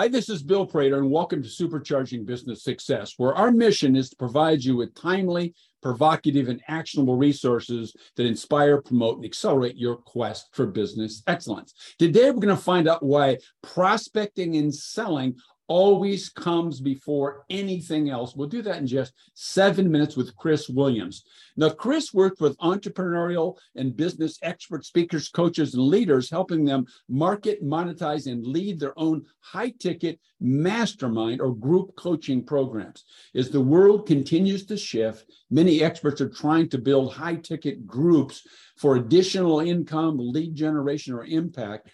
Hi, this is Bill Prater, and welcome to Supercharging Business Success, where our mission is to provide you with timely, provocative, and actionable resources that inspire, promote, and accelerate your quest for business excellence. Today, we're going to find out why prospecting and selling always comes before anything else. We'll do that in just seven minutes with Chris Williams. Now, Chris worked with entrepreneurial and business expert speakers, coaches, and leaders, helping them market, monetize, and lead their own high ticket mastermind or group coaching programs. As the world continues to shift, many experts are trying to build high ticket groups for additional income, lead generation, or impact.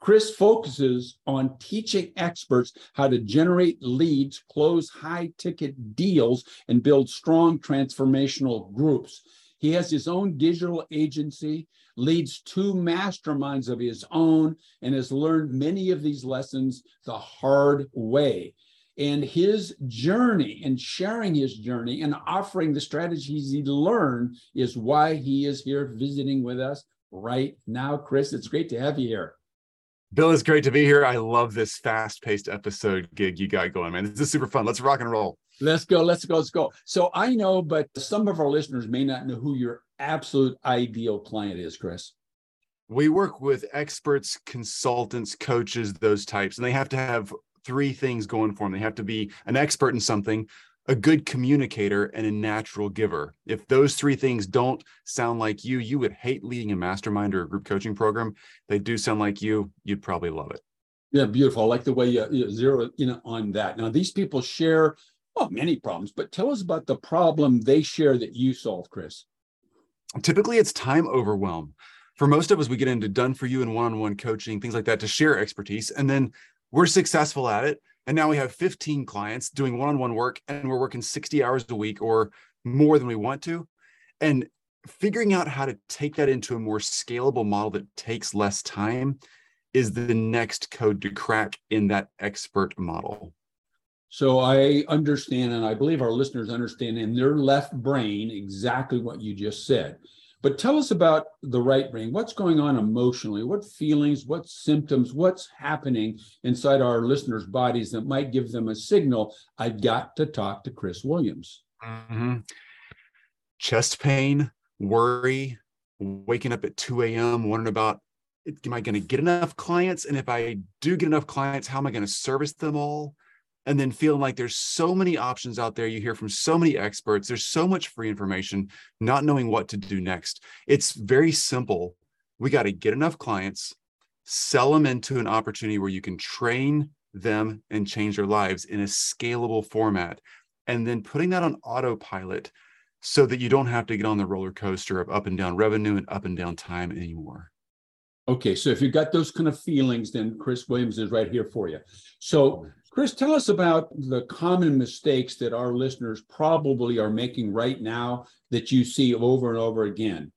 Chris focuses on teaching experts how to generate leads, close high ticket deals, and build strong transformational groups. He has his own digital agency, leads two masterminds of his own, and has learned many of these lessons the hard way. And his journey and sharing his journey and offering the strategies he learned is why he is here visiting with us right now. Chris, it's great to have you here. Bill, it's great to be here. I love this fast paced episode gig you got going, man. This is super fun. Let's rock and roll. Let's go. Let's go. Let's go. So I know, but some of our listeners may not know who your absolute ideal client is, Chris. We work with experts, consultants, coaches, those types, and they have to have three things going for them. They have to be an expert in something, a good communicator and a natural giver. If those three things don't sound like you, you would hate leading a mastermind or a group coaching program. They do sound like you, you'd probably love it. Yeah, beautiful. I like the way you, you zero in on that. Now, these people share well, many problems, but tell us about the problem they share that you solve, Chris. Typically, it's time overwhelm. For most of us, we get into done for you and one on one coaching, things like that to share expertise. And then we're successful at it and now we have 15 clients doing one on one work, and we're working 60 hours a week or more than we want to. And figuring out how to take that into a more scalable model that takes less time is the next code to crack in that expert model. So I understand, and I believe our listeners understand in their left brain exactly what you just said. But tell us about the right brain. What's going on emotionally? What feelings, what symptoms, what's happening inside our listeners' bodies that might give them a signal? I've got to talk to Chris Williams. Mm-hmm. Chest pain, worry, waking up at 2 a.m., wondering about am I going to get enough clients? And if I do get enough clients, how am I going to service them all? And then feeling like there's so many options out there. You hear from so many experts, there's so much free information, not knowing what to do next. It's very simple. We got to get enough clients, sell them into an opportunity where you can train them and change their lives in a scalable format, and then putting that on autopilot so that you don't have to get on the roller coaster of up and down revenue and up and down time anymore. Okay, so if you've got those kind of feelings, then Chris Williams is right here for you. So Chris, tell us about the common mistakes that our listeners probably are making right now that you see over and over again.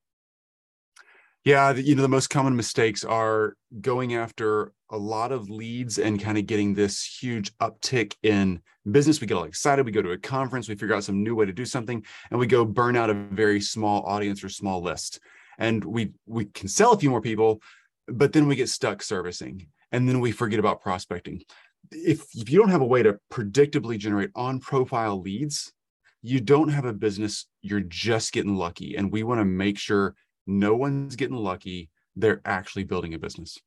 Yeah, you know, the most common mistakes are going after a lot of leads and kind of getting this huge uptick in business. We get all excited. We go to a conference, we figure out some new way to do something, and we go burn out a very small audience or small list. And we we can sell a few more people, but then we get stuck servicing and then we forget about prospecting if, if you don't have a way to predictably generate on profile leads, you don't have a business, you're just getting lucky. And we want to make sure no one's getting lucky. They're actually building a business.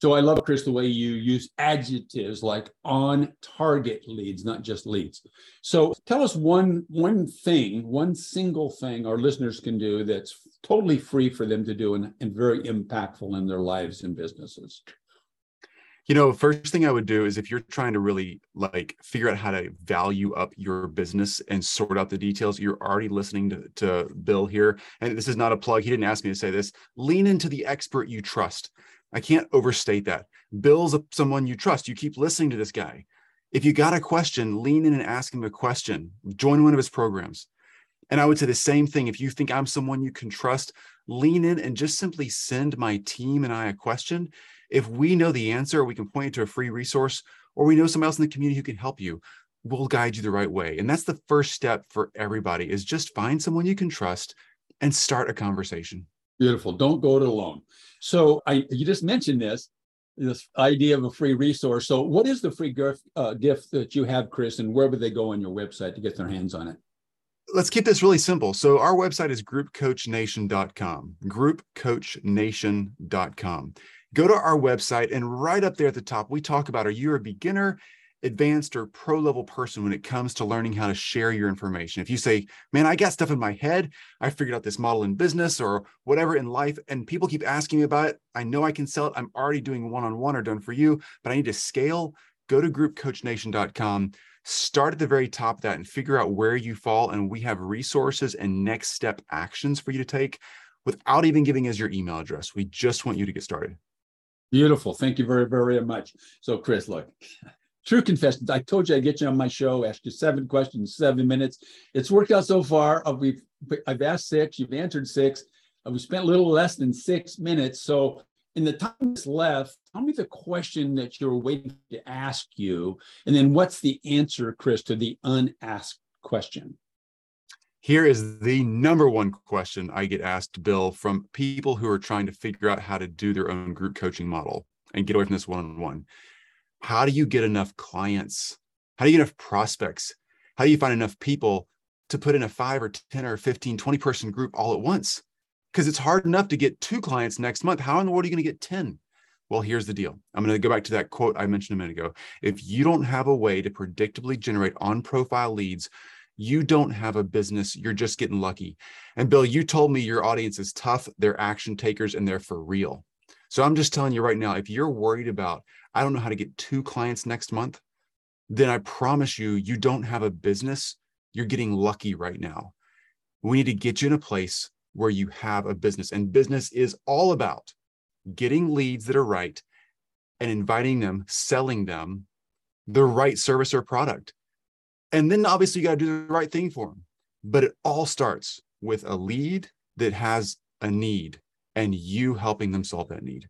So I love, Chris, the way you use adjectives like on target leads, not just leads. So tell us one, one thing, one single thing our listeners can do that's totally free for them to do and, and very impactful in their lives and businesses. You know, first thing I would do is if you're trying to really like figure out how to value up your business and sort out the details, you're already listening to, to Bill here. And this is not a plug. He didn't ask me to say this. Lean into the expert you trust. I can't overstate that. Bill's a, someone you trust. You keep listening to this guy. If you got a question, lean in and ask him a question. Join one of his programs. And I would say the same thing. If you think I'm someone you can trust, lean in and just simply send my team and I a question if we know the answer, we can point you to a free resource, or we know someone else in the community who can help you. We'll guide you the right way. And that's the first step for everybody is just find someone you can trust and start a conversation. Beautiful. Don't go it alone. So I you just mentioned this. this idea of a free resource. So, what is the free gift, uh, gift that you have, Chris, and where would they go on your website to get their hands on it? Let's keep this really simple. So, our website is groupcoachnation.com. Groupcoachnation.com. Go to our website, and right up there at the top, we talk about are you a beginner? advanced or pro level person when it comes to learning how to share your information. If you say, man, I got stuff in my head, I figured out this model in business or whatever in life, and people keep asking me about it, I know I can sell it. I'm already doing one on one or done for you, but I need to scale. Go to groupcoachnation.com. Start at the very top of that and figure out where you fall. And we have resources and next step actions for you to take without even giving us your email address. We just want you to get started. Beautiful. Thank you very, very much. So, Chris, look, True confessions. I told you I'd get you on my show, ask you seven questions, seven minutes. It's worked out so far. Uh, we've I've asked six, you've answered six. Uh, we spent a little less than six minutes. So in the time that's left, tell me the question that you're waiting to ask you. And then what's the answer, Chris, to the unasked question? Here is the number one question I get asked, Bill, from people who are trying to figure out how to do their own group coaching model and get away from this one on one how do you get enough clients? How do you get enough prospects? How do you find enough people to put in a five or 10 or 15, 20 person group all at once? Because it's hard enough to get two clients next month. How in the world are you going to get 10? Well, here's the deal. I'm going to go back to that quote I mentioned a minute ago. If you don't have a way to predictably generate on profile leads, you don't have a business. You're just getting lucky. And Bill, you told me your audience is tough, they're action takers, and they're for real. So I'm just telling you right now if you're worried about I don't know how to get two clients next month, then I promise you, you don't have a business. You're getting lucky right now. We need to get you in a place where you have a business. And business is all about getting leads that are right and inviting them, selling them the right service or product. And then obviously you got to do the right thing for them. But it all starts with a lead that has a need and you helping them solve that need.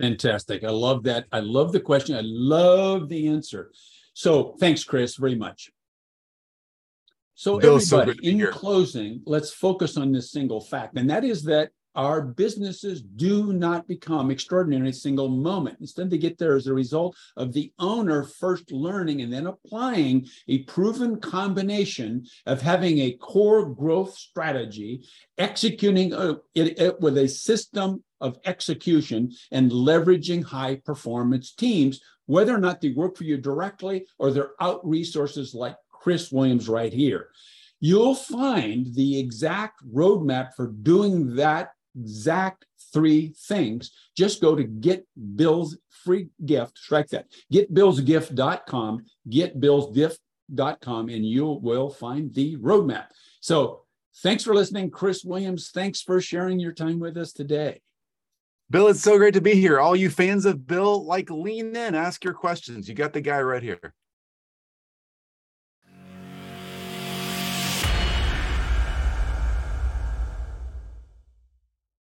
Fantastic. I love that. I love the question. I love the answer. So thanks, Chris, very much. So, everybody, so in your closing, let's focus on this single fact, and that is that our businesses do not become extraordinary in a single moment. Instead, they get there as a result of the owner first learning and then applying a proven combination of having a core growth strategy, executing uh, it, it with a system of execution, and leveraging high performance teams, whether or not they work for you directly or they're out resources like Chris Williams right here you'll find the exact roadmap for doing that exact three things, just go to get Bill's free gift, strike that, getbillsgift.com, getbillsgift.com, and you will find the roadmap. So thanks for listening, Chris Williams. Thanks for sharing your time with us today. Bill, it's so great to be here. All you fans of Bill, like lean in, ask your questions. You got the guy right here.